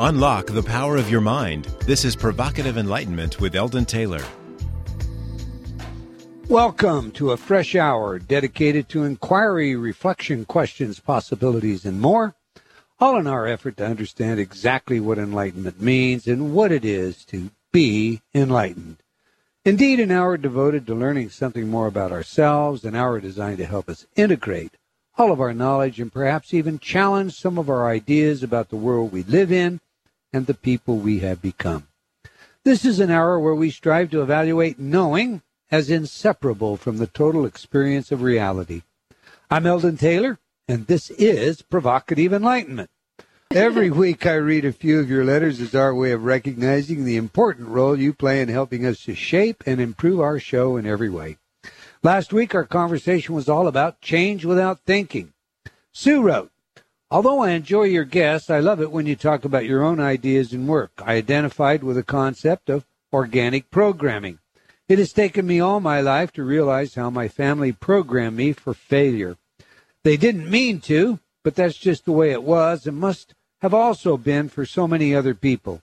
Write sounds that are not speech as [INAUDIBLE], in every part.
Unlock the power of your mind. This is Provocative Enlightenment with Eldon Taylor. Welcome to a fresh hour dedicated to inquiry, reflection, questions, possibilities, and more. All in our effort to understand exactly what enlightenment means and what it is to be enlightened. Indeed, an hour devoted to learning something more about ourselves, an hour designed to help us integrate all of our knowledge and perhaps even challenge some of our ideas about the world we live in and the people we have become. This is an hour where we strive to evaluate knowing as inseparable from the total experience of reality. I'm Eldon Taylor, and this is Provocative Enlightenment. Every [LAUGHS] week I read a few of your letters as our way of recognizing the important role you play in helping us to shape and improve our show in every way. Last week, our conversation was all about change without thinking. Sue wrote, Although I enjoy your guests, I love it when you talk about your own ideas and work. I identified with the concept of organic programming. It has taken me all my life to realize how my family programmed me for failure. They didn't mean to, but that's just the way it was and must have also been for so many other people.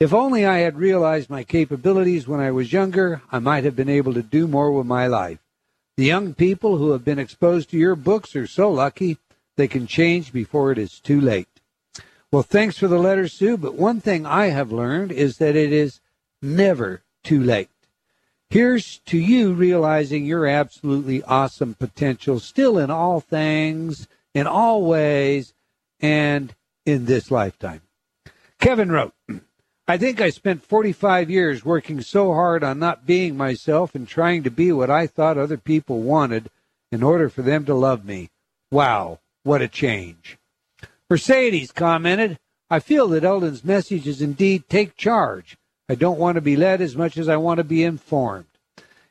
If only I had realized my capabilities when I was younger, I might have been able to do more with my life. The young people who have been exposed to your books are so lucky they can change before it is too late. Well, thanks for the letter, Sue, but one thing I have learned is that it is never too late. Here's to you realizing your absolutely awesome potential still in all things, in all ways, and in this lifetime. Kevin wrote, I think I spent 45 years working so hard on not being myself and trying to be what I thought other people wanted in order for them to love me. Wow, what a change. Mercedes commented, I feel that Eldon's message is indeed take charge. I don't want to be led as much as I want to be informed.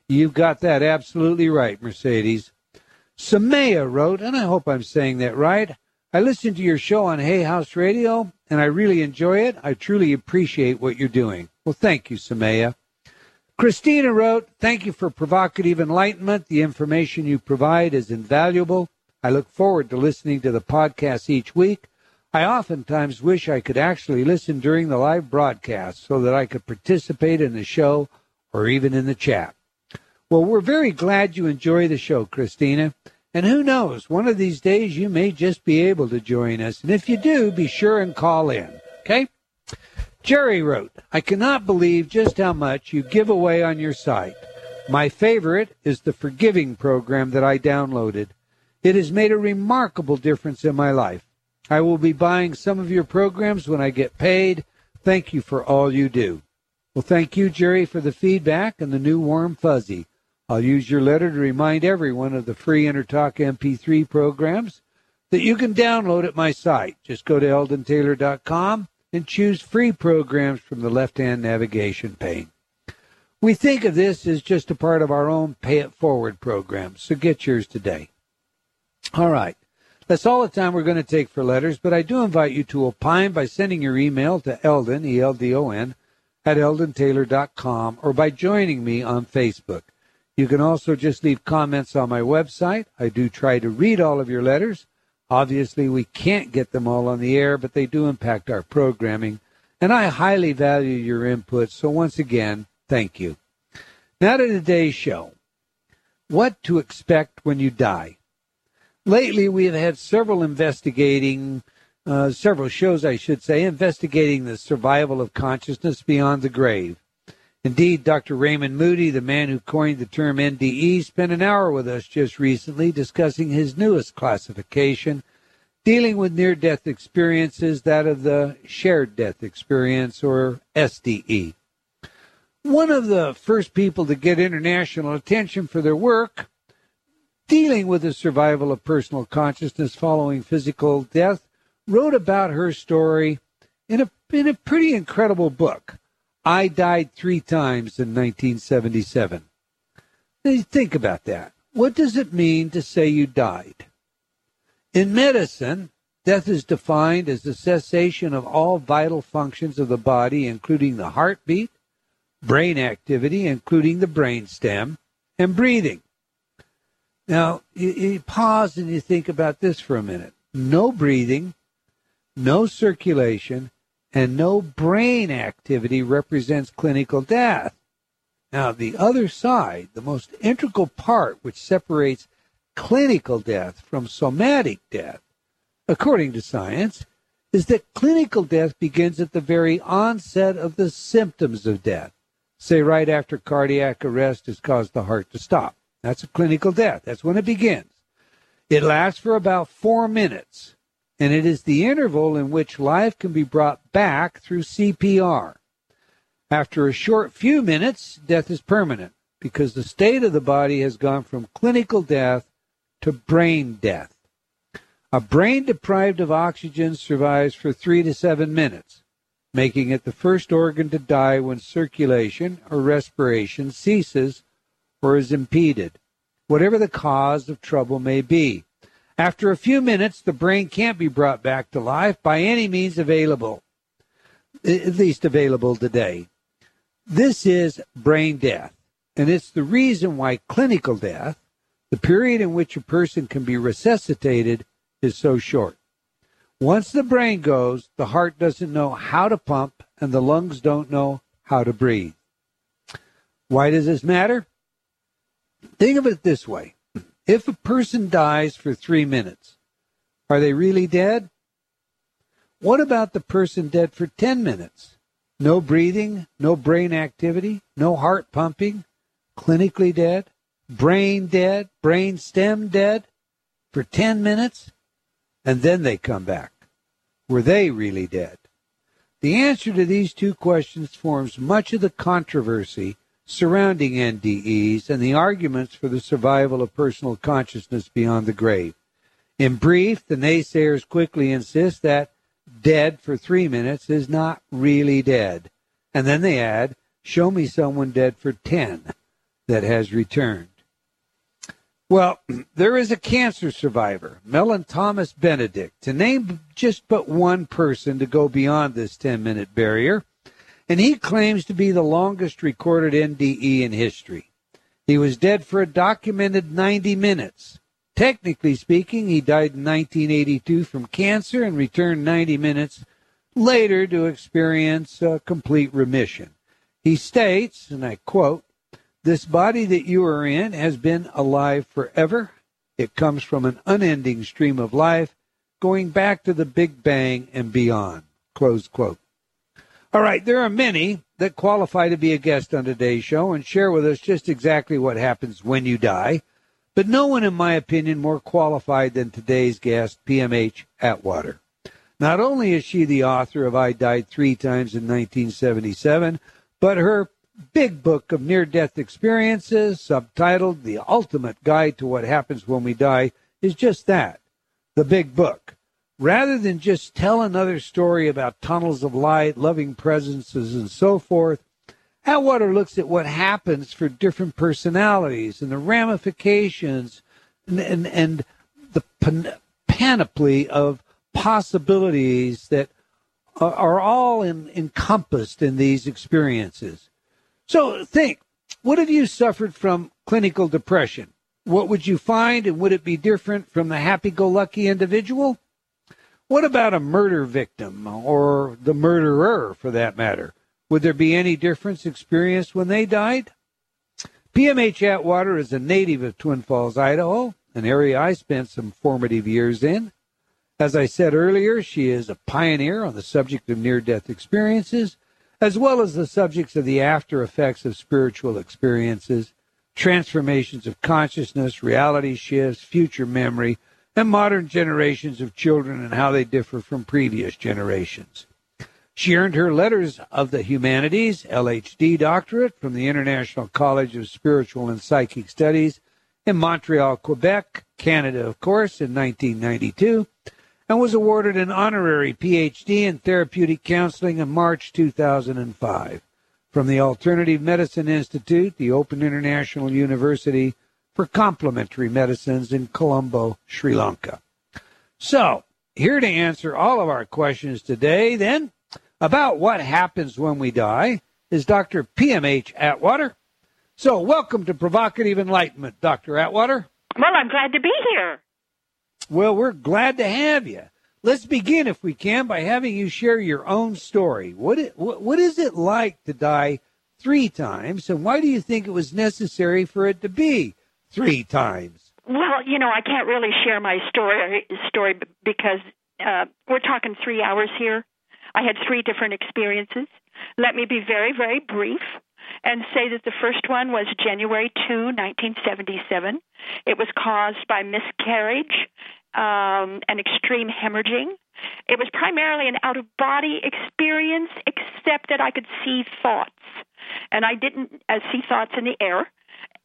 You've got that absolutely right, Mercedes. Samaya wrote, and I hope I'm saying that right. I listened to your show on Hay House Radio, and I really enjoy it. I truly appreciate what you're doing. Well, thank you, Samaya. Christina wrote, Thank you for provocative enlightenment. The information you provide is invaluable. I look forward to listening to the podcast each week. I oftentimes wish I could actually listen during the live broadcast so that I could participate in the show or even in the chat. Well, we're very glad you enjoy the show, Christina. And who knows, one of these days you may just be able to join us. And if you do, be sure and call in. Okay? Jerry wrote, I cannot believe just how much you give away on your site. My favorite is the forgiving program that I downloaded. It has made a remarkable difference in my life. I will be buying some of your programs when I get paid. Thank you for all you do. Well, thank you, Jerry, for the feedback and the new warm fuzzy. I'll use your letter to remind everyone of the free InnerTalk MP3 programs that you can download at my site. Just go to eldontaylor.com and choose free programs from the left-hand navigation pane. We think of this as just a part of our own Pay It Forward program, so get yours today. All right. That's all the time we're going to take for letters, but I do invite you to opine by sending your email to Eldon, E-L-D-O-N, at eldontaylor.com or by joining me on Facebook. You can also just leave comments on my website. I do try to read all of your letters. Obviously, we can't get them all on the air, but they do impact our programming. And I highly value your input. So, once again, thank you. Now to today's show What to expect when you die. Lately, we have had several investigating, uh, several shows, I should say, investigating the survival of consciousness beyond the grave. Indeed, Dr. Raymond Moody, the man who coined the term NDE, spent an hour with us just recently discussing his newest classification, dealing with near death experiences, that of the shared death experience, or SDE. One of the first people to get international attention for their work dealing with the survival of personal consciousness following physical death wrote about her story in a, in a pretty incredible book. I died three times in 1977. Now, think about that. What does it mean to say you died? In medicine, death is defined as the cessation of all vital functions of the body, including the heartbeat, brain activity, including the brain stem, and breathing. Now, you, you pause and you think about this for a minute. No breathing, no circulation, and no brain activity represents clinical death. Now, the other side, the most integral part which separates clinical death from somatic death, according to science, is that clinical death begins at the very onset of the symptoms of death. Say, right after cardiac arrest has caused the heart to stop. That's a clinical death. That's when it begins. It lasts for about four minutes, and it is the interval in which life can be brought back through CPR. After a short few minutes, death is permanent because the state of the body has gone from clinical death to brain death. A brain deprived of oxygen survives for three to seven minutes, making it the first organ to die when circulation or respiration ceases or is impeded, whatever the cause of trouble may be. After a few minutes, the brain can't be brought back to life by any means available, at least available today. This is brain death, and it's the reason why clinical death, the period in which a person can be resuscitated, is so short. Once the brain goes, the heart doesn't know how to pump and the lungs don't know how to breathe. Why does this matter? Think of it this way. If a person dies for three minutes, are they really dead? What about the person dead for 10 minutes? No breathing, no brain activity, no heart pumping, clinically dead, brain dead, brain stem dead for 10 minutes, and then they come back. Were they really dead? The answer to these two questions forms much of the controversy surrounding NDEs and the arguments for the survival of personal consciousness beyond the grave. In brief, the naysayers quickly insist that dead for three minutes is not really dead. And then they add, show me someone dead for 10 that has returned. Well, [CLEARS THROAT] there is a cancer survivor, Mellen-Thomas Benedict, to name just but one person to go beyond this 10 minute barrier, and he claims to be the longest recorded NDE in history. He was dead for a documented 90 minutes. Technically speaking, he died in 1982 from cancer and returned 90 minutes later to experience a complete remission. He states, and I quote, This body that you are in has been alive forever. It comes from an unending stream of life going back to the Big Bang and beyond. Close quote. All right, there are many that qualify to be a guest on today's show and share with us just exactly what happens when you die but no one, in my opinion, more qualified than today's guest, PMH Atwater. Not only is she the author of I Died Three Times in 1977, but her big book of near death experiences, subtitled The Ultimate Guide to What Happens When We Die, is just that the big book. Rather than just tell another story about tunnels of light, loving presences, and so forth, Atwater looks at what happens for different personalities and the ramifications and, and, and the pan- panoply of possibilities that are, are all in, encompassed in these experiences. So think, what have you suffered from clinical depression? What would you find, and would it be different from the happy go lucky individual? What about a murder victim or the murderer, for that matter? Would there be any difference experienced when they died? PMH Atwater is a native of Twin Falls, Idaho, an area I spent some formative years in. As I said earlier, she is a pioneer on the subject of near death experiences, as well as the subjects of the after effects of spiritual experiences, transformations of consciousness, reality shifts, future memory, and modern generations of children and how they differ from previous generations. She earned her Letters of the Humanities, LHD doctorate from the International College of Spiritual and Psychic Studies in Montreal, Quebec, Canada, of course, in 1992, and was awarded an honorary PhD in therapeutic counseling in March 2005 from the Alternative Medicine Institute, the Open International University for Complementary Medicines in Colombo, Sri Lanka. So, here to answer all of our questions today, then, about what happens when we die is Dr. PMH Atwater. So, welcome to Provocative Enlightenment, Dr. Atwater. Well, I'm glad to be here. Well, we're glad to have you. let's begin, if we can, by having you share your own story. What, it, what, what is it like to die three times, and why do you think it was necessary for it to be three times? Well, you know, I can't really share my story story because uh, we're talking three hours here. I had three different experiences. Let me be very, very brief and say that the first one was January 2, 1977. It was caused by miscarriage um, and extreme hemorrhaging. It was primarily an out of body experience, except that I could see thoughts. And I didn't uh, see thoughts in the air,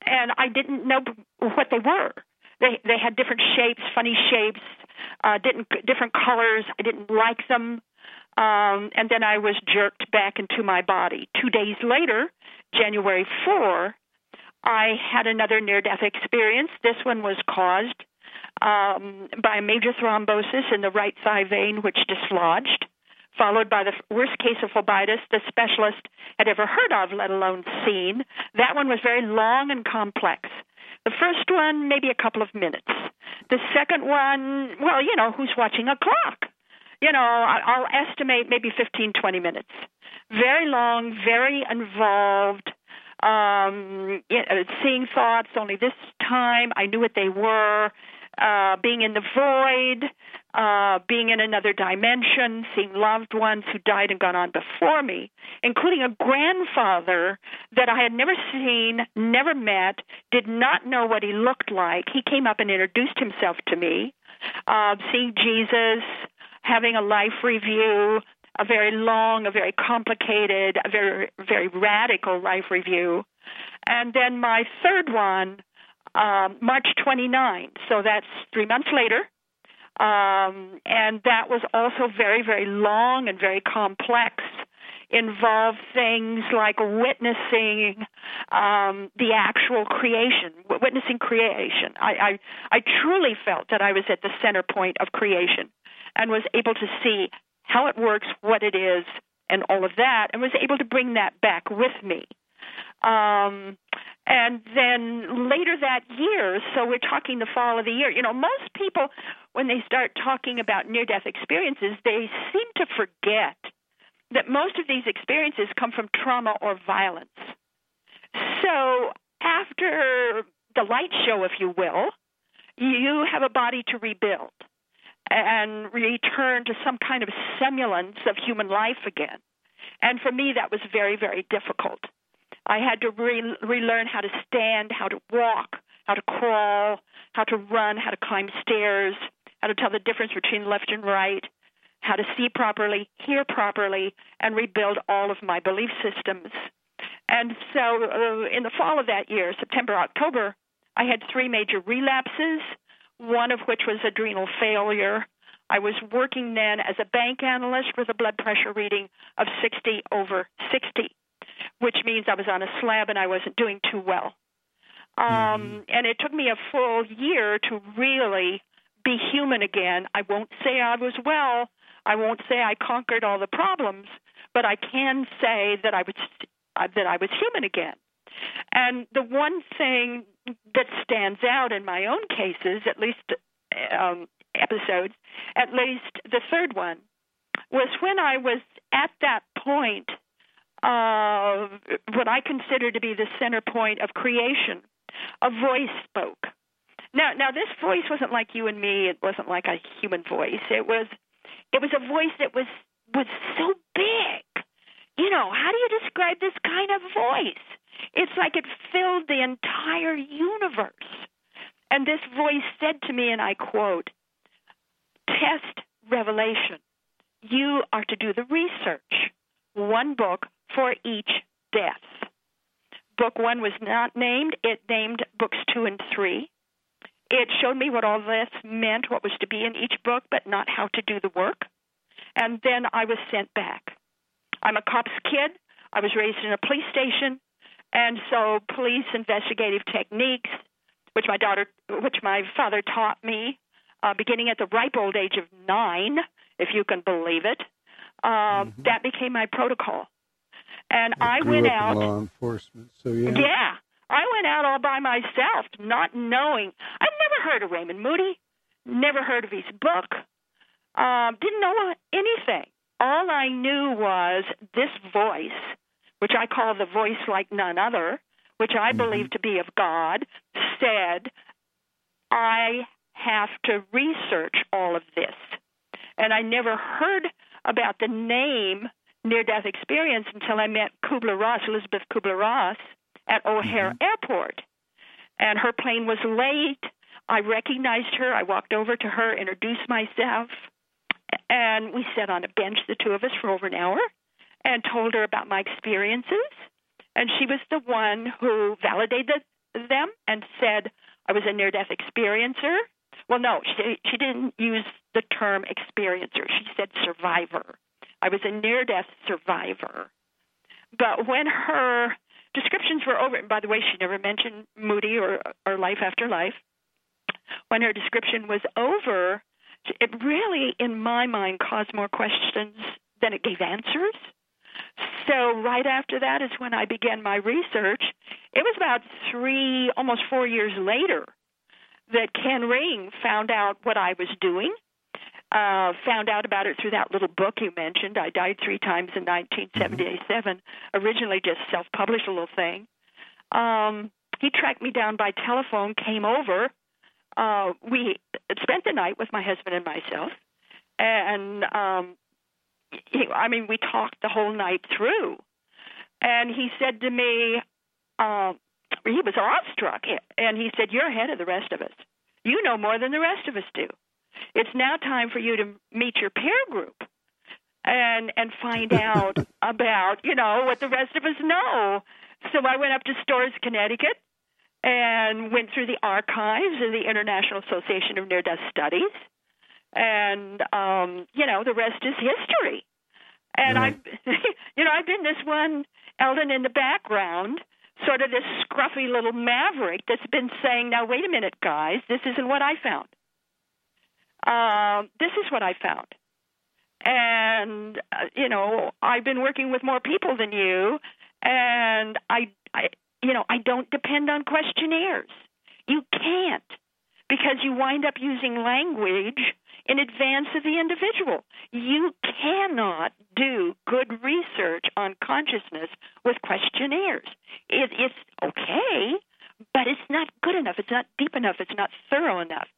and I didn't know what they were. They they had different shapes, funny shapes, uh, didn't different colors. I didn't like them, um, and then I was jerked back into my body. Two days later, January four, I had another near death experience. This one was caused um, by a major thrombosis in the right thigh vein, which dislodged, followed by the worst case of phlebitis the specialist had ever heard of, let alone seen. That one was very long and complex. The first one, maybe a couple of minutes. The second one, well, you know, who's watching a clock? You know, I'll estimate maybe 15, 20 minutes. Very long, very involved, um, seeing thoughts. Only this time I knew what they were uh, being in the void, uh, being in another dimension, seeing loved ones who died and gone on before me, including a grandfather that I had never seen, never met, did not know what he looked like. He came up and introduced himself to me, uh, seeing Jesus, having a life review, a very long, a very complicated, a very, very radical life review. And then my third one um, March 29. So that's three months later. Um, and that was also very, very long and very complex. Involved things like witnessing um, the actual creation, witnessing creation. I, I, I truly felt that I was at the center point of creation and was able to see how it works, what it is, and all of that, and was able to bring that back with me. Um, and then later that year, so we're talking the fall of the year, you know, most people, when they start talking about near death experiences, they seem to forget that most of these experiences come from trauma or violence. So after the light show, if you will, you have a body to rebuild and return to some kind of semblance of human life again. And for me, that was very, very difficult. I had to re- relearn how to stand, how to walk, how to crawl, how to run, how to climb stairs, how to tell the difference between left and right, how to see properly, hear properly, and rebuild all of my belief systems. And so uh, in the fall of that year, September, October, I had three major relapses, one of which was adrenal failure. I was working then as a bank analyst with a blood pressure reading of 60 over 60 which means I was on a slab and I wasn't doing too well. Um, mm-hmm. And it took me a full year to really be human again. I won't say I was well. I won't say I conquered all the problems, but I can say that I was uh, that I was human again. And the one thing that stands out in my own cases, at least um, episodes, at least the third one, was when I was at that point uh, what I consider to be the center point of creation, a voice spoke. Now, now this voice wasn't like you and me. It wasn't like a human voice. It was, it was a voice that was was so big. You know, how do you describe this kind of voice? It's like it filled the entire universe. And this voice said to me, and I quote, "Test revelation. You are to do the research. One book for each death. Book one was not named, it named books two and three. It showed me what all this meant, what was to be in each book, but not how to do the work. And then I was sent back. I'm a cop's kid. I was raised in a police station, and so police investigative techniques, which my daughter, which my father taught me, uh, beginning at the ripe old age of nine, if you can believe it, um, mm-hmm. that became my protocol. And I, I went out. law enforcement, so yeah. Yeah, I went out all by myself, not knowing. I'd never heard of Raymond Moody, never heard of his book. Um, didn't know anything. All I knew was this voice, which I call the voice like none other, which I Mhm. believe to be of God, said, I have to research all of this. And I never heard about the name near death experience until I met Kubler Ross, Elizabeth Kubler Ross, at O'Hare mm-hmm. Airport. And her plane was late. I recognized her. I walked over to her, introduced myself, and we sat on a bench, the two of us, for over an hour and told her about my experiences. And she was the one who validated them and said I was a near death experiencer. Well, no, she, she didn't use the term experiencer. She said survivor. I was a near death survivor. But when her descriptions were over, and by the way, she never mentioned Moody or, or life after life. When her description was over, it really, in my mind, caused more questions than it gave answers. So, right after that is when I began my research. It was about three, almost four years later that Ken Ring found out what I was doing. Uh, found out about it through that little book you mentioned. I died three times in 1977. Originally, just self-published a little thing. Um, he tracked me down by telephone, came over. Uh, we spent the night with my husband and myself, and um, he, I mean, we talked the whole night through. And he said to me, uh, he was awestruck, and he said, "You're ahead of the rest of us. You know more than the rest of us do. It's now time for you to meet your peer group." and and find out [LAUGHS] about you know what the rest of us know. So I went up to Storrs, Connecticut, and went through the archives of the International Association of Near Death Studies, and um, you know the rest is history. And Right. I've [LAUGHS] you know I've been this one Eldon in the background. Sort of this scruffy little maverick that's been saying, "Now wait a minute, guys, this isn't what I found. Um, this is what I found." and uh, you know I've been working with more people than you, and I, I, you know, I don't depend on questionnaires. You can't because you wind up using language in advance of the individual. You cannot do good research on consciousness with questionnaires. It, it's okay, but it's not good enough. It's not deep enough. It's not thorough enough.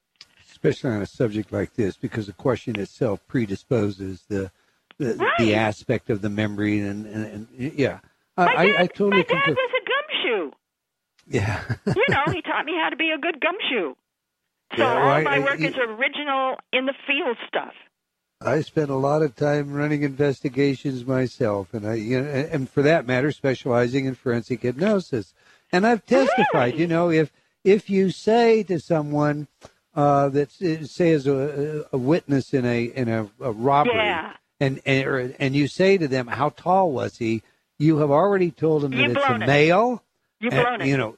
Especially on a subject like this, because the question itself predisposes the the, Right. the aspect of the memory, and, and, and yeah, I, My dad, I totally my dad concur. was a gumshoe. Yeah, you know, [LAUGHS] he taught me how to be a good gumshoe. So Yeah, well, all I- my I- work is original in the field stuff. I spent a lot of time running investigations myself, and I, you know, and and for that matter, specializing in forensic hypnosis. And I've testified. You know, if if you say to someone uh, that say as a, a witness in a in a, a robbery, Yeah. and and, and you say to them, "How tall was he?" You have already told them that You've it's a it. male. You've and, blown it. You know,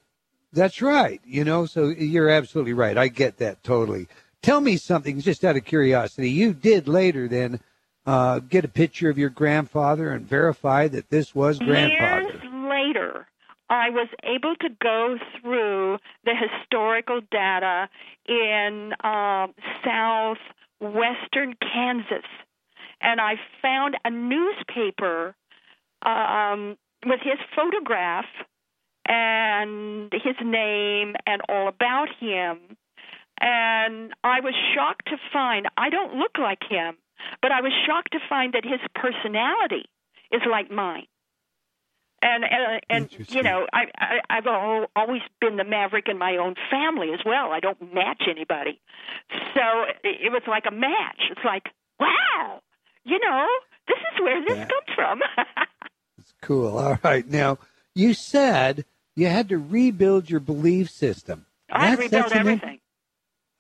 that's right. You know, so you're absolutely right. I get that totally. Tell me something, just out of curiosity. You did later then uh, get a picture of your grandfather and verify that this was grandfather. Years later, I was able to go through the historical data in um, southwestern Kansas, and I found a newspaper um, with his photograph and his name and all about him. And I was shocked to find I don't look like him, but I was shocked to find that his personality is like mine. And and, and you know, I, I I've always been the maverick in my own family as well. I don't match anybody, so it, it was like a match. It's like, wow, you know, this is where this Yeah. comes from. [LAUGHS] It's cool. All right. Now, you said you had to rebuild your belief system. I That's- rebuilt that's everything.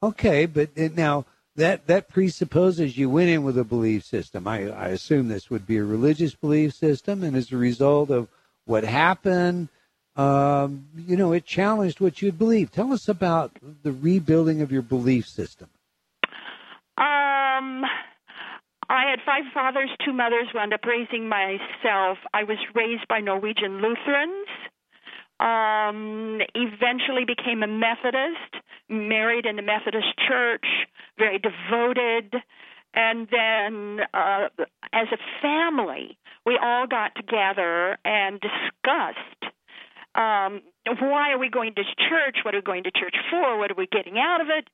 Okay, but uh, now that that presupposes you went in with a belief system. I, I assume this would be a religious belief system, and as a result of what happened, um, you know, it challenged what you'd believe. Tell us about the rebuilding of your belief system. Um, I had five fathers, two mothers, wound up raising myself. I was raised by Norwegian Lutherans. Um, eventually became a Methodist, married in the Methodist church, very devoted. And then, uh, as a family, we all got together and discussed um, why are we going to church? What are we going to church for? What are we getting out of it?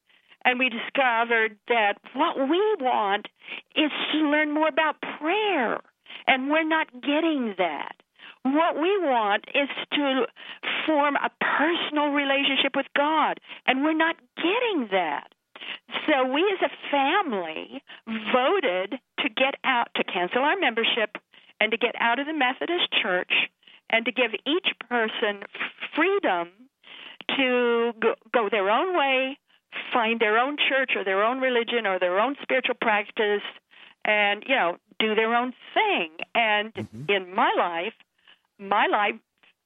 And we discovered that what we want is to learn more about prayer. And we're not getting that. What we want is to form a personal relationship with God, and we're not getting that. So we as a family voted to get out, to cancel our membership, and to get out of the Methodist Church, and to give each person freedom to go, go their own way, find their own church or their own religion or their own spiritual practice, and you know do their own thing. And mm-hmm. in my life, my life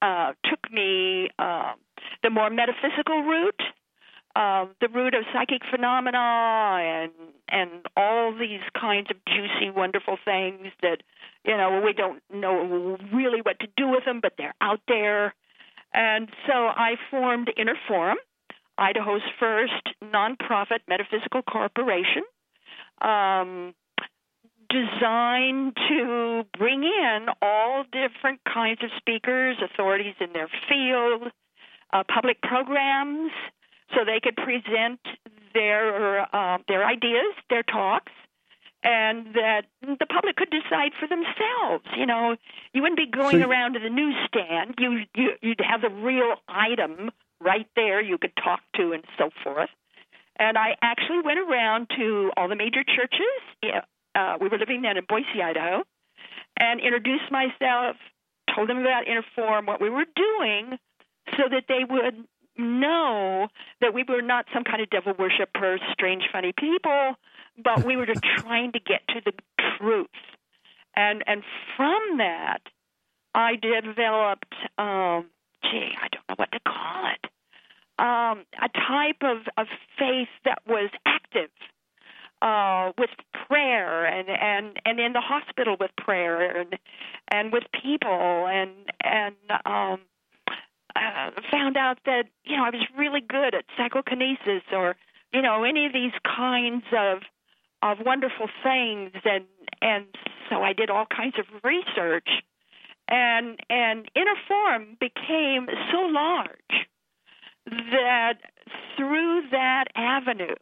uh, took me uh, the more metaphysical route, uh, the root of psychic phenomena, and and all these kinds of juicy, wonderful things that you know we don't know really what to do with them, but they're out there. And so I formed Inner Forum, Idaho's first nonprofit metaphysical corporation. Um, designed to bring in all different kinds of speakers, authorities in their field, uh, public programs, so they could present their uh, their ideas, their talks, and that the public could decide for themselves. You know, you wouldn't be going so, around to the newsstand. You, you you'd have the real item right there. You could talk to and so forth. And I actually went around to all the major churches uh, we were living then in Boise, Idaho, and introduced myself, told them about Inner Forum, what we were doing, so that they would know that we were not some kind of devil worshiper, strange, funny people, but we were just [LAUGHS] trying to get to the truth. And and from that, I developed, um, gee, I don't know what to call it, um, a type of, of faith that was active uh, with prayer and and and in the hospital with prayer and and with people and and um uh, found out that you know I was really good at psychokinesis or you know any of these kinds of of wonderful things. And and so I did all kinds of research. And and inner forum became so large that through that avenue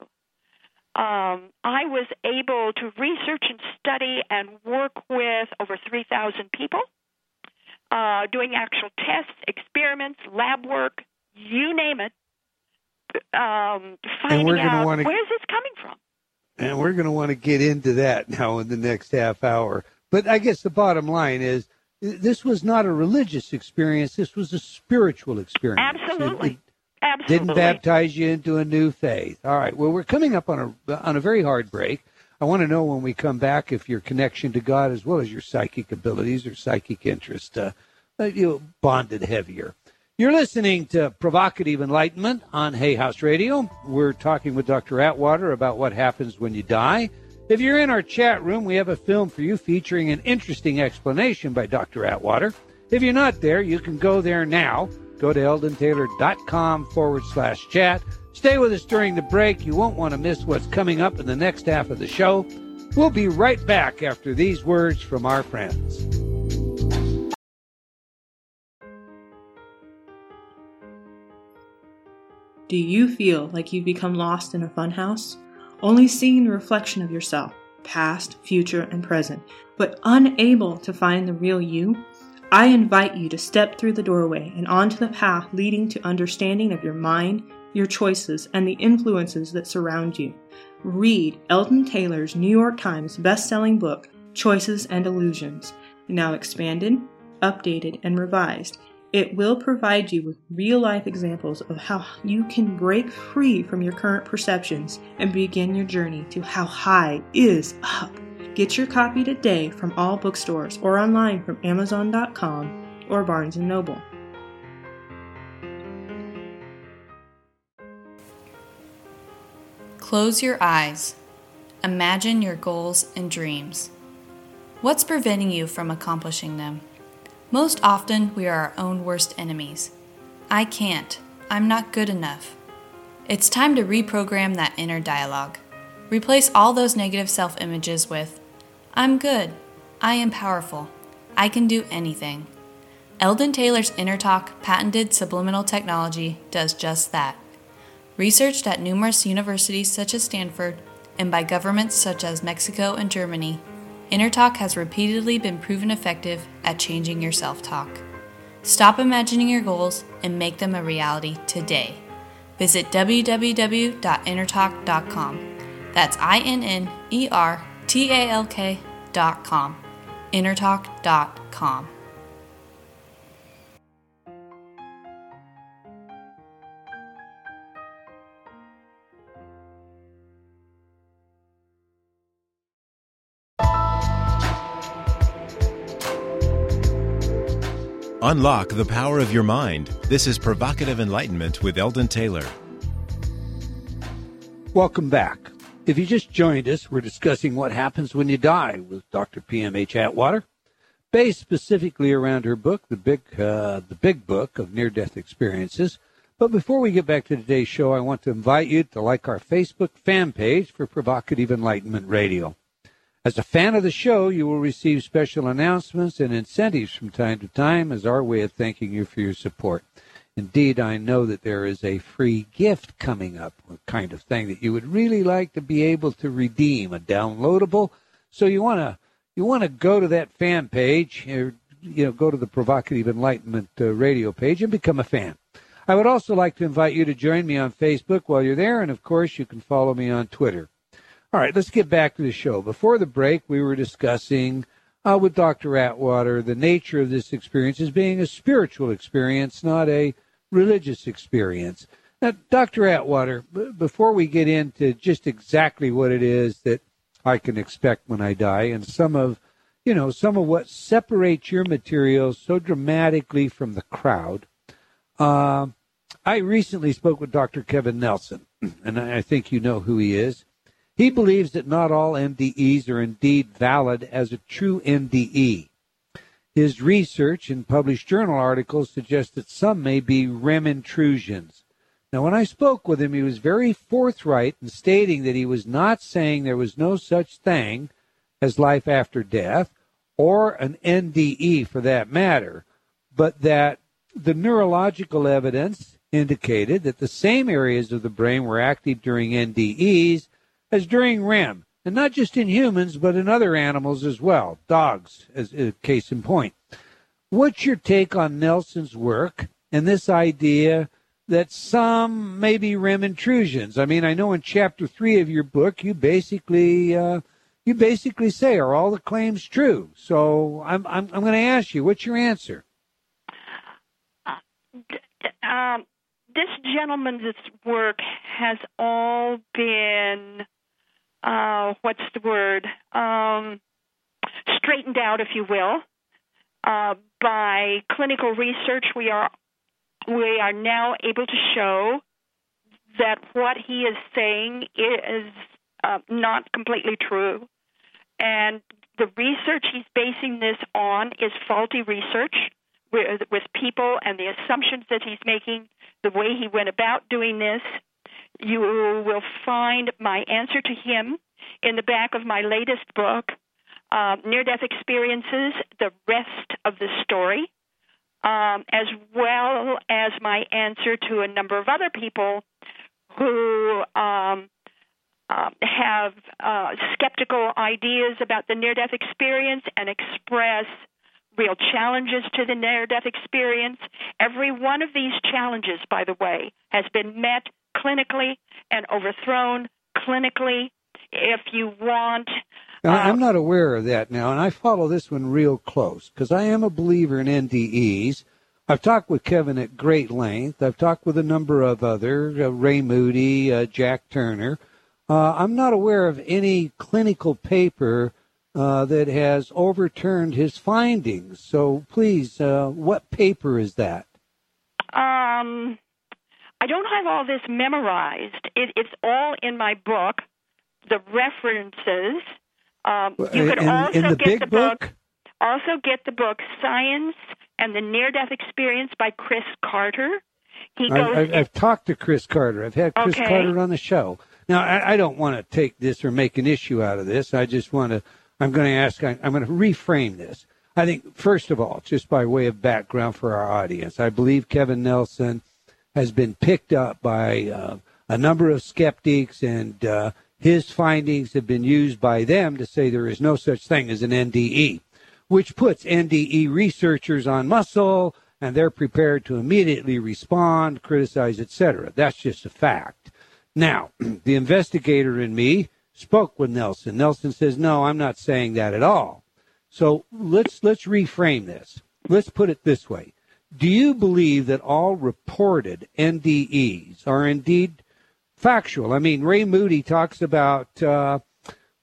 um, I was able to research and study and work with over 3,000 people, uh, doing actual tests, experiments, lab work, you name it, um, finding out wanna, where's this coming from. And we're going to want to get into that [LAUGHS] now in the next half hour. But I guess the bottom line is this was not a religious experience. This was a spiritual experience. Absolutely. It, it, Absolutely. Didn't baptize you into a new faith. All right. Well, we're coming up on a on a very hard break. I want to know when we come back if your connection to God, as well as your psychic abilities or psychic interest, uh, you bonded heavier. You're listening to Provocative Enlightenment on Hay House Radio. We're talking with Dr. Atwater about what happens when you die. If you're in our chat room, we have a film for you featuring an interesting explanation by Dr. Atwater. If you're not there, you can go there now Go to eldontaylor.com forward slash chat. Stay with us during the break. You won't want to miss what's coming up in the next half of the show. We'll be right back after these words from our friends. Do you feel like you've become lost in a funhouse? Only seeing the reflection of yourself, past, future, and present, but unable to find the real you? I invite you to step through the doorway and onto the path leading to understanding of your mind, your choices, and the influences that surround you. Read Eldon Taylor's New York Times best-selling book, Choices and Illusions, now expanded, updated, and revised. It will provide you with real life examples of how you can break free from your current perceptions and begin your journey to how high is up. Get your copy today from all bookstores or online from Amazon.com or Barnes & Noble. Close your eyes. Imagine your goals and dreams. What's preventing you from accomplishing them? Most often, we are our own worst enemies. I can't. I'm not good enough. It's time to reprogram that inner dialogue. Replace all those negative self images with I'm good, I am powerful, I can do anything. Eldon Taylor's InnerTalk patented subliminal technology does just that. Researched at numerous universities such as Stanford and by governments such as Mexico and Germany, InnerTalk has repeatedly been proven effective at changing your self talk. Stop imagining your goals and make them a reality today. Visit www.innertalk.com. That's I N N E R T A L K.com. Innertalk.com. Unlock the power of your mind. This is Provocative Enlightenment with Eldon Taylor. Welcome back. If you just joined us, we're discussing what happens when you die with Dr. PMH Atwater, based specifically around her book, the big, uh, the big book of near-death experiences. But before we get back to today's show, I want to invite you to like our Facebook fan page for Provocative Enlightenment Radio. As a fan of the show, you will receive special announcements and incentives from time to time as our way of thanking you for your support. Indeed, I know that there is a free gift coming up, a kind of thing that you would really like to be able to redeem, a downloadable. So you want to you want to go to that fan page, or, you know, go to the Provocative Enlightenment uh, radio page and become a fan. I would also like to invite you to join me on Facebook while you're there, and of course, you can follow me on Twitter. All right, let's get back to the show. Before the break, we were discussing uh, with Dr. Atwater the nature of this experience as being a spiritual experience, not a religious experience. Now, Dr. Atwater, b- before we get into just exactly what it is that I can expect when I die and some of, you know, some of what separates your material so dramatically from the crowd, uh, I recently spoke with Dr. Kevin Nelson, [CLEARS THROAT] and I think you know who he is. He believes that not all NDEs are indeed valid as a true NDE. His research and published journal articles suggest that some may be REM intrusions. Now, when I spoke with him, he was very forthright in stating that he was not saying there was no such thing as life after death, or an NDE for that matter, but that the neurological evidence indicated that the same areas of the brain were active during NDEs as during REM, and not just in humans, but in other animals as well, dogs, as a case in point. What's your take on Nelson's work and this idea that some may be REM intrusions? I mean, I know in chapter three of your book, you basically uh, you basically say, are all the claims true? So I'm I'm, I'm going to ask you, what's your answer? Uh, um, this gentleman's work has all been uh, what's the word? Um, straightened out, if you will, uh, by clinical research. We are we are now able to show that what he is saying is uh, not completely true, and the research he's basing this on is faulty research with, with people and the assumptions that he's making, the way he went about doing this you will find my answer to him in the back of my latest book, uh, Near Death Experiences, the rest of the story, um, as well as my answer to a number of other people who um, uh, have uh, skeptical ideas about the near death experience and express real challenges to the near death experience. Every one of these challenges, by the way, has been met clinically and overthrown clinically. If you want. Now, uh, I'm not aware of that now, and I follow this one real close because I am a believer in NDEs. I've talked with Kevin at great length. I've talked with a number of others, uh, Ray Moody, uh, Jack Turner. Uh, I'm not aware of any clinical paper uh, that has overturned his findings. So please, uh, what paper is that? Um, I don't have all this memorized. It, it's all in my book. The references. Um, you could in, also in get the book? book. Also get the book Science and the Near Death Experience by Chris Carter. He goes. I, have I've talked to Chris Carter. I've had Chris Okay. Carter on the show. Now, I, I don't want to take this or make an issue out of this. I just want to, I'm going to ask, I, I'm going to reframe this. I think, first of all, just by way of background for our audience, I believe Kevin Nelson has been picked up by uh, a number of skeptics, and uh, his findings have been used by them to say there is no such thing as an NDE, which puts NDE researchers on muscle, and they're prepared to immediately respond, criticize, etc. That's just a fact. Now, [CLEARS THROAT] the investigator in me spoke with Nelson. Nelson says, "No, I'm not saying that at all." So let's let's reframe this. Let's put it this way: Do you believe that all reported NDEs are indeed factual? I mean, Ray Moody talks about, uh,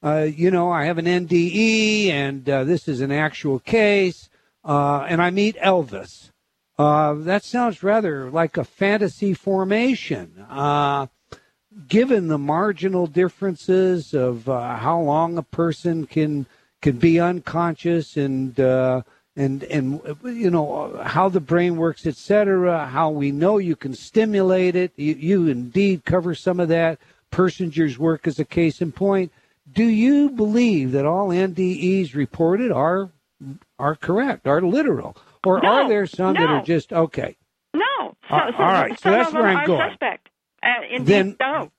uh, you know, I have an NDE and uh, this is an actual case, uh, and I meet Elvis. Uh, that sounds rather like a fantasy formation. Uh, given the marginal differences of how long a person can can be unconscious and uh, and and you know how the brain works, etc. How we know you can stimulate it. You, you indeed cover some of that. Persinger's work is a case in point. Do you believe that all NDEs reported are are correct, are literal, or no, are there some no. that are just okay? No. So, Uh, so all right, so that's where I'm going. Suspect. Uh, Then- no.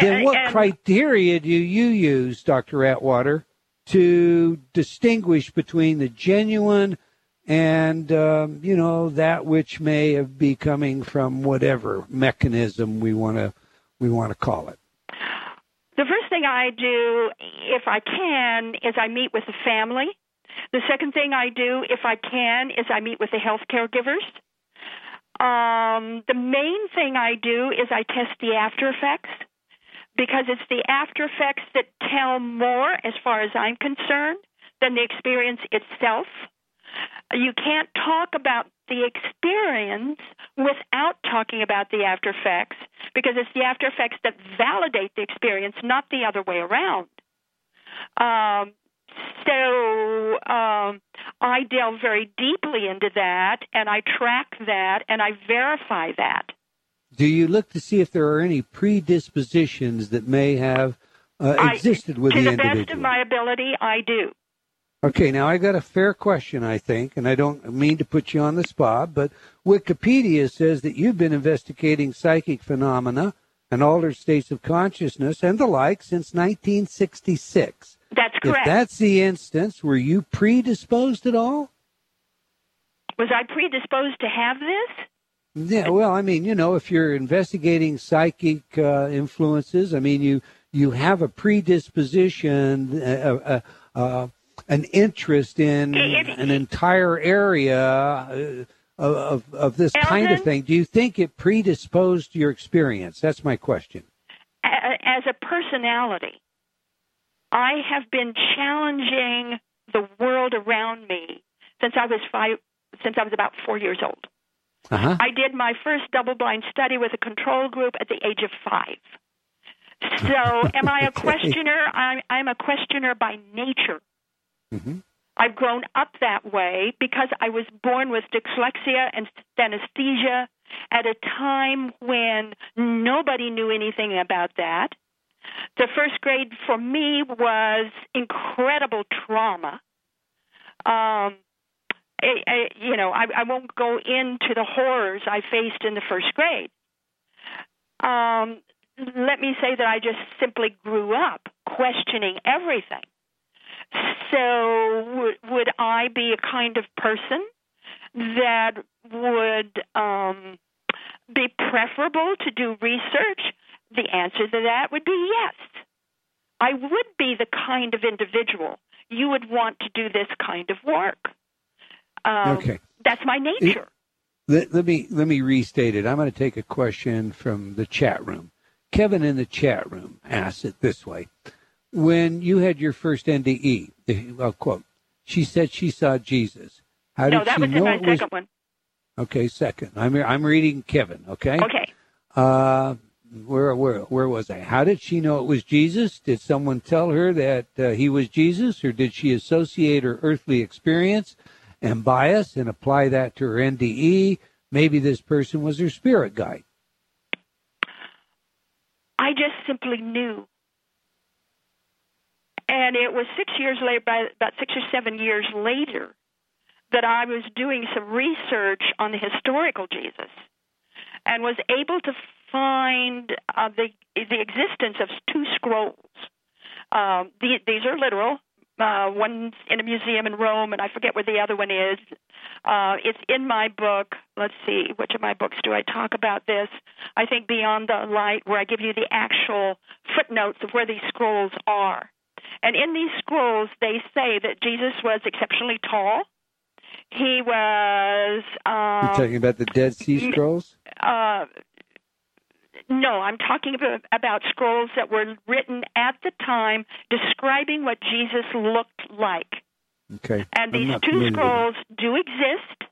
Then what and- criteria do you use, Dr. Atwater, to distinguish between the genuine and, um, you know, that which may be coming from whatever mechanism we want to we want to call it? The first thing I do, if I can, is I meet with the family. The second thing I do, if I can, is I meet with the health caregivers. Um, the main thing I do is I test the after effects because it's the after effects that tell more, as far as I'm concerned, than the experience itself. You can't talk about the experience without talking about the after effects because it's the after effects that validate the experience, not the other way around. Um, so um, I delve very deeply into that, and I track that, and I verify that. Do you look to see if there are any predispositions that may have uh, I- existed with to the the best of my ability, I do. Okay, now I got a fair question, I think, and I don't mean to put you on the spot, but Wikipedia says that you've been investigating psychic phenomena and altered states of consciousness and the like since 1966. That's correct. If that's the instance, were you predisposed at all? Was I predisposed to have this? Yeah, well, I mean, you know, if you're investigating psychic uh, influences, I mean, you you have a predisposition, uh, uh, uh, an interest in an entire area uh, of of this kind of thing. Do you think it predisposed your experience? That's my question. As a personality, I have been challenging the world around me since I was five, since I was about four years old. Uh huh. I did my first double blind study with a control group at the age of five. So, [LAUGHS] am I a questioner? I'm, I'm a questioner by nature. hmm I've grown up that way because I was born with dyslexia and synesthesia at a time when nobody knew anything about that. The first grade for me was incredible trauma. Um, I, you know, I, I won't go into the horrors I faced in the first grade. Um, let me say that I just simply grew up questioning everything. So, would, would I be a kind of person that would um, be preferable to do research? The answer to that would be yes. I would be the kind of individual you would want to do this kind of work. Um, Okay. That's my nature. Let, let me let me restate it. I'm going to take a question from the chat room. Kevin in the chat room asked it this way: When you had your first NDE, well, quote, she said she saw Jesus. How no, did that she was know in my it was? second one. Okay, second. I'm I'm reading Kevin. Okay. Okay. Uh, where where where was I? How did she know it was Jesus? Did someone tell her that uh, he was Jesus, or did she associate her earthly experience and bias and apply that to her NDE? Maybe this person was her spirit guide. I just simply knew. And it was six years later, about six or seven years later, that I was doing some research on the historical Jesus and was able to find uh, the the existence of two scrolls. Um, the, these are literal. Uh, one's in a museum in Rome, and I forget where the other one is. Uh, it's in my book. Let's see, which of my books do I talk about this? I think Beyond the Light, where I give you the actual footnotes of where these scrolls are. And in these scrolls, they say that Jesus was exceptionally tall. He was. Um, You're talking about the Dead Sea Scrolls? Uh, no, I'm talking about, about scrolls that were written at the time describing what Jesus looked like. Okay. And these two scrolls do exist.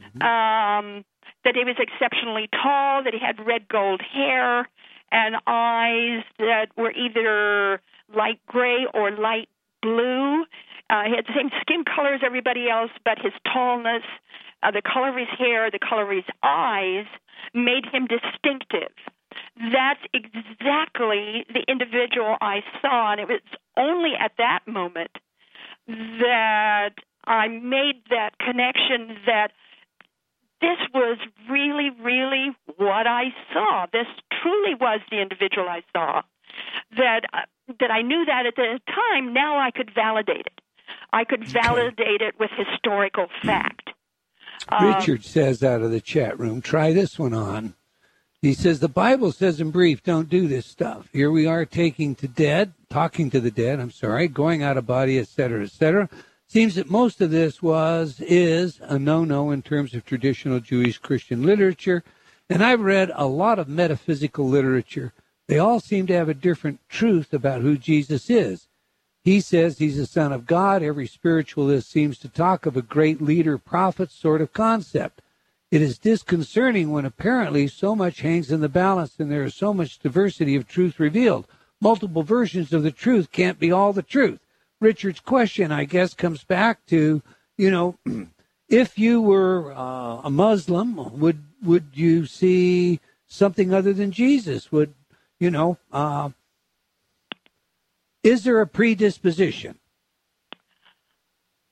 Mm-hmm. Um, that he was exceptionally tall, that he had red gold hair, and eyes that were either light gray or light blue. Uh, he had the same skin color as everybody else, but his tallness, uh, the color of his hair, the color of his eyes made him distinctive. That's exactly the individual I saw, and it was only at that moment that I made that connection that this was really, really what I saw. This truly was the individual I saw. That uh, that I knew that at the time. Now I could validate it. I could validate it with historical fact. Richard um, says out of the chat room, try this one on. He says the Bible says in brief, don't do this stuff. Here we are taking to dead, talking to the dead. I'm sorry, going out of body, etc., etc. Seems that most of this was is a no-no in terms of traditional Jewish Christian literature, and I've read a lot of metaphysical literature. They all seem to have a different truth about who Jesus is. He says he's the Son of God. Every spiritualist seems to talk of a great leader prophet sort of concept. It is disconcerting when apparently so much hangs in the balance and there is so much diversity of truth revealed. Multiple versions of the truth can't be all the truth. Richard's question, I guess, comes back to, you know, [CLEARS THROAT] if you were uh, a Muslim, would would you see something other than Jesus? Would you know? Uh, is there a predisposition?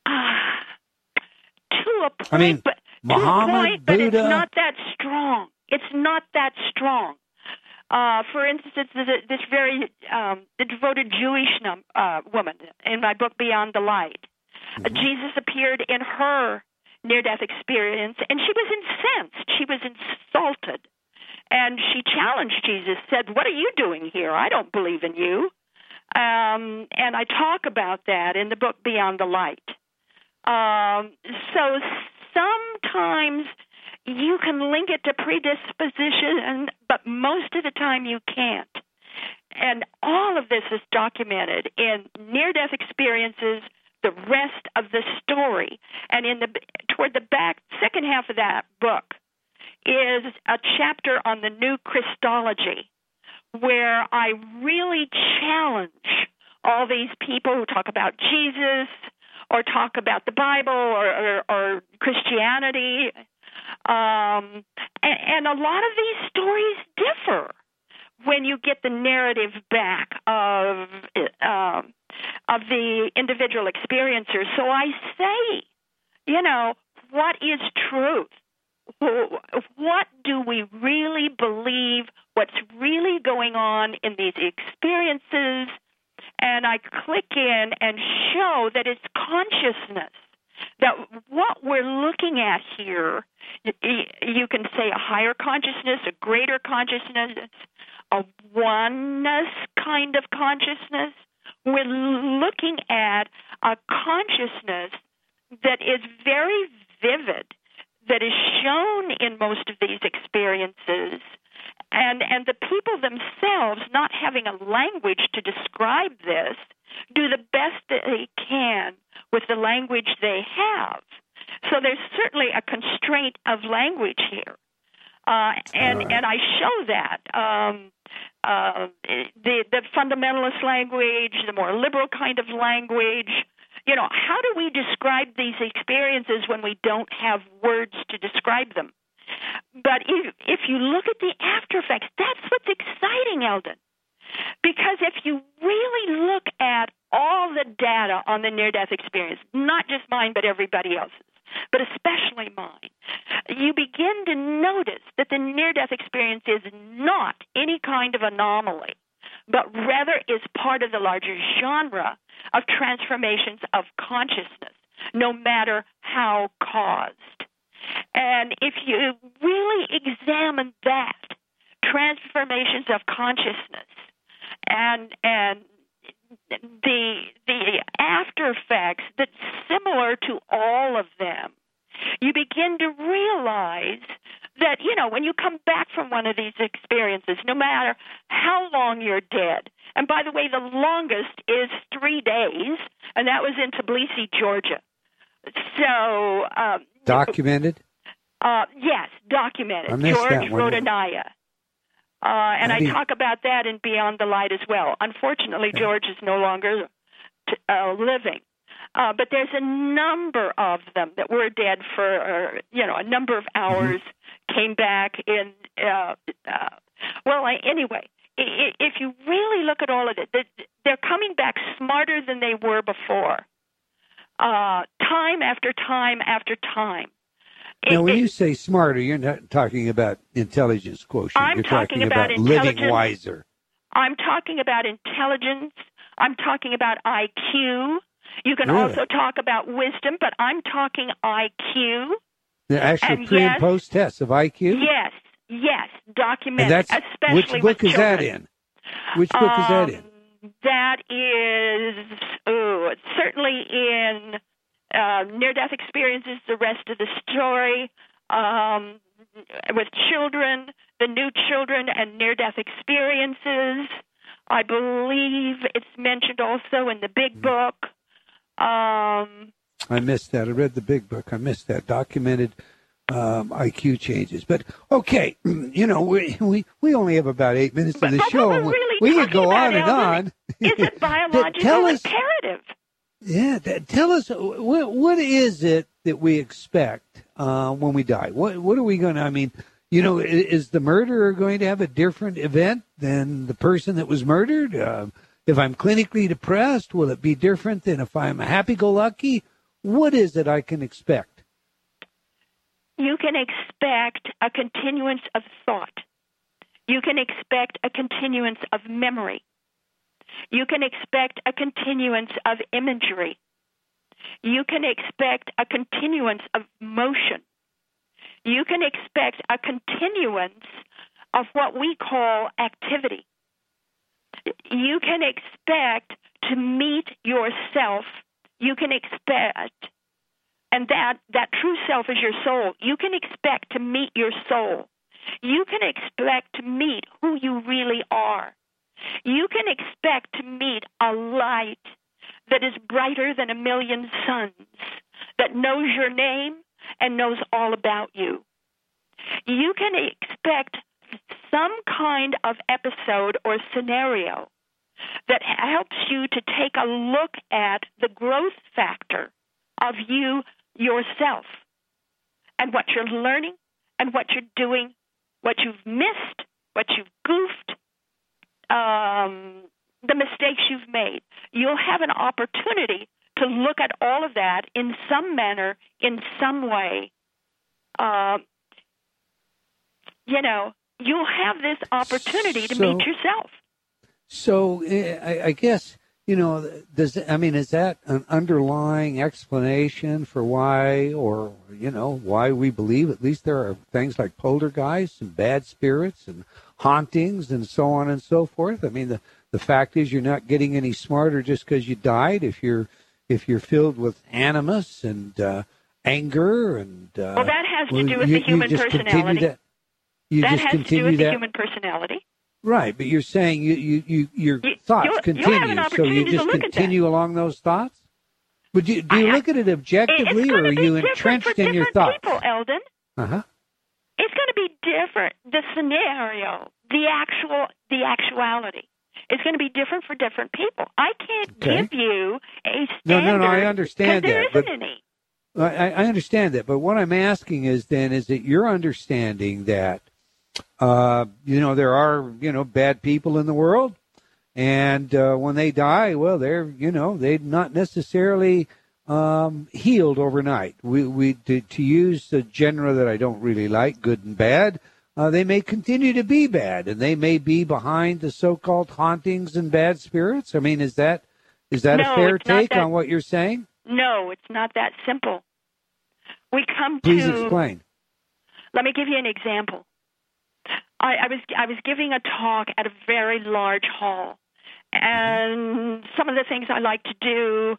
Uh, [SIGHS] to a point, I mean, but Muhammad, point, but Buddha. it's not that strong. It's not that strong. Uh, for instance, this very um, the devoted Jewish num- uh, woman in my book Beyond the Light. Mm-hmm. Jesus appeared in her near-death experience, and she was incensed. She was insulted, and she challenged Jesus. Said, "What are you doing here? I don't believe in you." Um, and I talk about that in the book Beyond the Light. Um, so sometimes you can link it to predisposition, but most of the time you can't. And all of this is documented in near death experiences, the rest of the story. And in the toward the back second half of that book is a chapter on the new Christology where I really challenge all these people who talk about Jesus or talk about the Bible or, or, or Christianity. Um, and, and a lot of these stories differ when you get the narrative back of uh, of the individual experiencers. So I say, you know, what is truth? What do we really believe? What's really going on in these experiences? And I click in and show that it's consciousness. That what we're looking at here, you can say a higher consciousness, a greater consciousness, a oneness kind of consciousness. We're looking at a consciousness that is very vivid, that is shown in most of these experiences, and and the people themselves not having a language to describe this do the best that they can with the language they have so there's certainly a constraint of language here uh, and right. and I show that um, uh, the the fundamentalist language, the more liberal kind of language. You know, how do we describe these experiences when we don't have words to describe them? But if, if you look at the after effects, that's what's exciting, Eldon. Because if you really look at all the data on the near death experience, not just mine, but everybody else's, but especially mine, you begin to notice that the near death experience is not any kind of anomaly, but rather is part of the larger genre of transformations of consciousness, no matter how caused. And if you really examine that, transformations of consciousness and and the the after effects that's similar to all of them you begin to realize that you know when you come back from one of these experiences no matter how long you're dead and by the way the longest is three days and that was in tbilisi georgia. So um, documented uh, yes documented I george. Rodonaia. Uh, and I you- talk about that in Beyond the Light as well. Unfortunately, George is no longer t- uh, living. Uh, but there's a number of them that were dead for, uh, you know, a number of hours, came back in, uh, uh, well, I, anyway, i- i- if you really look at all of it, they- they're coming back smarter than they were before. Uh, time after time after time. It- Now, when it- you say smarter, you're not talking about intelligence quotient. I'm you're talking about living wiser. I'm talking about intelligence. I'm talking about IQ. You can Really? also talk about wisdom, but I'm talking IQ. The actual And pre yes- and post tests of IQ. Yes, yes, and documented, that's especially which book is that in? Which book is that in? Um, That is, oh, certainly in uh, Near Death Experiences, the rest of the story, um, with children, the new children, and near death experiences. I believe it's mentioned also in the big book. Um, I missed that. I read the big book. I missed that documented um, IQ changes. But okay, [CLEARS THROAT] you know, we we, we only have about eight minutes but, of the show. really we could go on and on. is it [LAUGHS] Th- biological tell us, imperative? yeah, th- tell us what what is it that we expect uh, when we die? What what are we going to? I mean, you know, i- is the murderer going to have a different event than the person that was murdered? Uh, if I'm clinically depressed, will it be different than if I'm happy-go-lucky? What is it I can expect? You can expect a continuance of thought. You can expect a continuance of memory. You can expect a continuance of imagery. You can expect a continuance of motion. You can expect a continuance of what we call activity. You can expect to meet yourself. You can expect and that that true self is your soul. You can expect to meet your soul. You can expect to meet who you really are. You can expect to meet a light that is brighter than a million suns, that knows your name and knows all about you. You can expect some kind of episode or scenario that helps you to take a look at the growth factor of you yourself and what you're learning and what you're doing, what you've missed, what you've goofed, um, the mistakes you've made. You'll have an opportunity to look at all of that in some manner, in some way. Uh, you know, you'll have this opportunity to So- meet yourself. So eh, I, I guess you know. Does I mean is that an underlying explanation for why, or you know, why we believe at least there are things like poltergeists and bad spirits and hauntings and so on and so forth? I mean, the the fact is you're not getting any smarter just because you died. If you're if you're filled with animus and uh, anger and uh, Well, that has to do with you- the human you just continue personality. That, you that has to do with the human personality. Right, but you're saying you, you, you your You- thoughts continue, so you just look at that. continue along those thoughts. Would you do you I- look at it objectively, it's or are you entrenched in your thoughts? people, Eldon. Uh huh. It's going to be different. The scenario, the actual, the actuality, is going to be different for different people. I can't Okay. give you a standard. No, no, no, I understand there that, but- isn't any. I, I understand that, but what I'm asking is then is that you're understanding that uh, you know there are you know bad people in the world, And uh, when they die, well, they're you know they're not necessarily um, healed overnight. We we to, to use the genre that I don't really like, good and bad. Uh, they may continue to be bad, and they may be behind the so-called hauntings and bad spirits. I mean, is that is that No, a fair take that- on what you're saying? No, it's not that simple. We come Please to. explain. Let me give you an example. I, I was I was giving a talk at a very large hall, and some of the things I like to do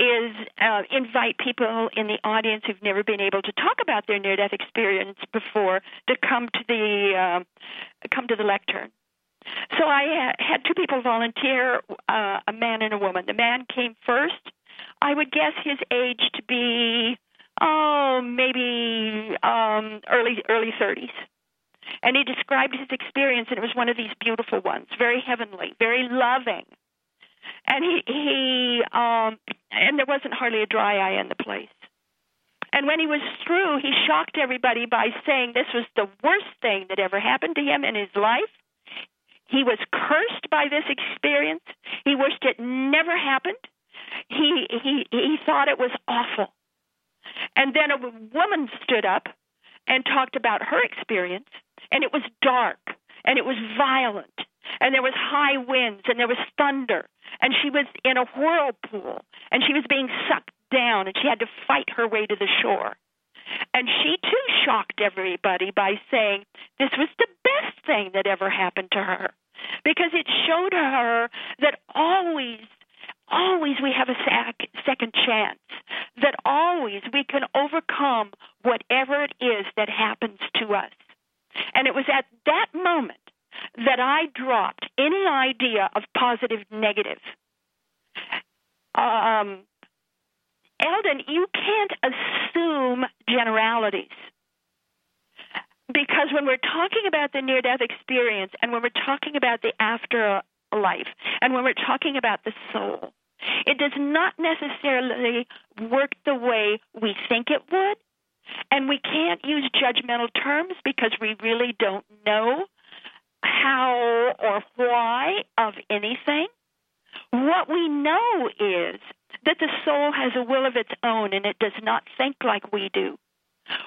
is uh, invite people in the audience who've never been able to talk about their near-death experience before to come to the uh, come to the lectern. So I ha- had two people volunteer, uh, a man and a woman. The man came first. I would guess his age to be oh maybe um, early early 30s. And he described his experience, and it was one of these beautiful ones, very heavenly, very loving. And he he um, and there wasn't hardly a dry eye in the place. And when he was through, he shocked everybody by saying this was the worst thing that ever happened to him in his life. He was cursed by this experience. He wished it never happened. He he he thought it was awful. And then a woman stood up and talked about her experience, and it was dark, and it was violent, and there was high winds, and there was thunder, and she was in a whirlpool, and she was being sucked down, and she had to fight her way to the shore. And she too shocked everybody by saying this was the best thing that ever happened to her because it showed her that always always we have a sec- second chance that always we can overcome whatever it is that happens to us and it was at that moment that i dropped any idea of positive negative um eldon you can't assume generalities because when we're talking about the near death experience and when we're talking about the afterlife and when we're talking about the soul, it does not necessarily work the way we think it would. And we can't use judgmental terms because we really don't know how or why of anything. What we know is that the soul has a will of its own and it does not think like we do.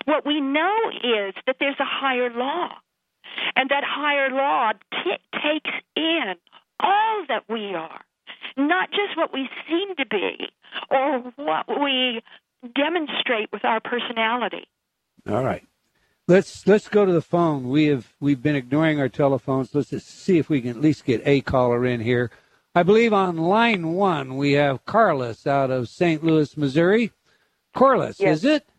What we know is that there's a higher law, and that higher law t- takes in all that we are, not just what we seem to be or what we demonstrate with our personality. All right. Let's let's go to the phone. We have we've been ignoring our telephones. Let's just see if we can at least get a caller in here. I believe on line one we have Carlos out of St. Louis, Missouri. Corliss, Yes. is it?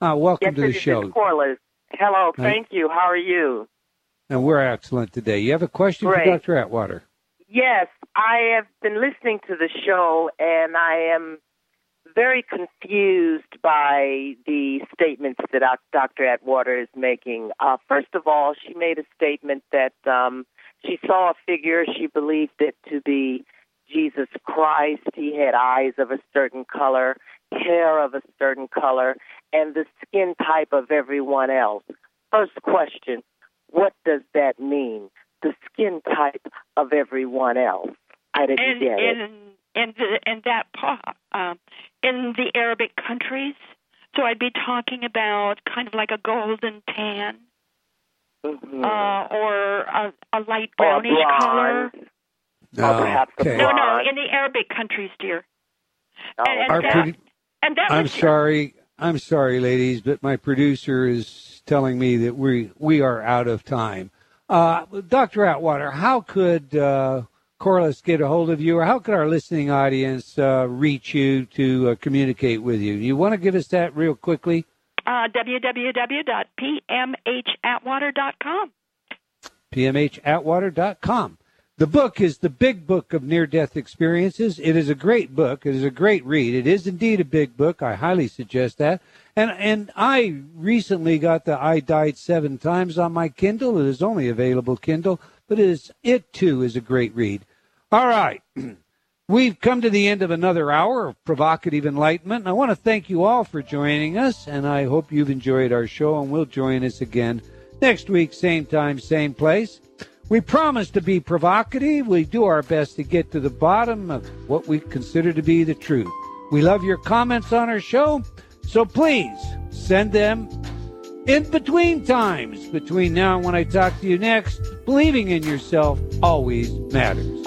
Uh, welcome Yes, to the this show. is Corliss. Hello, Hi. thank you. How are you? And we're excellent today. You have a question Great. for Dr. Atwater? Yes, I have been listening to the show and I am very confused by the statements that Dr. Atwater is making. Uh, first of all, she made a statement that um, she saw a figure, she believed it to be Jesus Christ. He had eyes of a certain color, hair of a certain color, and the skin type of everyone else. First question What does that mean? The skin type of everyone else. I didn't And get it. in the in that pa- um, in the Arabic countries, so I'd be talking about kind of like a golden tan Mhm. uh, or a, a light or brownish color. No. or perhaps a okay. No, no, in the Arabic countries, dear. Oh, and- and that- produ- And that I'm was sorry. I'm sorry, ladies, but my producer is telling me that we we are out of time. Uh, Dr. Atwater, how could uh, Corliss get a hold of you, or how could our listening audience uh, reach you to uh, communicate with you? You want to give us that real quickly? uh, www.pmhatwater.com. pmhatwater.com. The book is the Big Book of Near Death Experiences. It is a great book. It is a great read. It is indeed a big book. I highly suggest that. And and I recently got the I Died Seven Times on my Kindle. It is only available Kindle, but it is it too is a great read. All right. [CLEARS THROAT] We've come to the end of another hour of provocative enlightenment. And I want to thank you all for joining us, and I hope you've enjoyed our show and will join us again next week, same time, same place. We promise to be provocative. We do our best to get to the bottom of what we consider to be the truth. We love your comments on our show, so please send them in between times. Between now and when I talk to you next, believing in yourself always matters.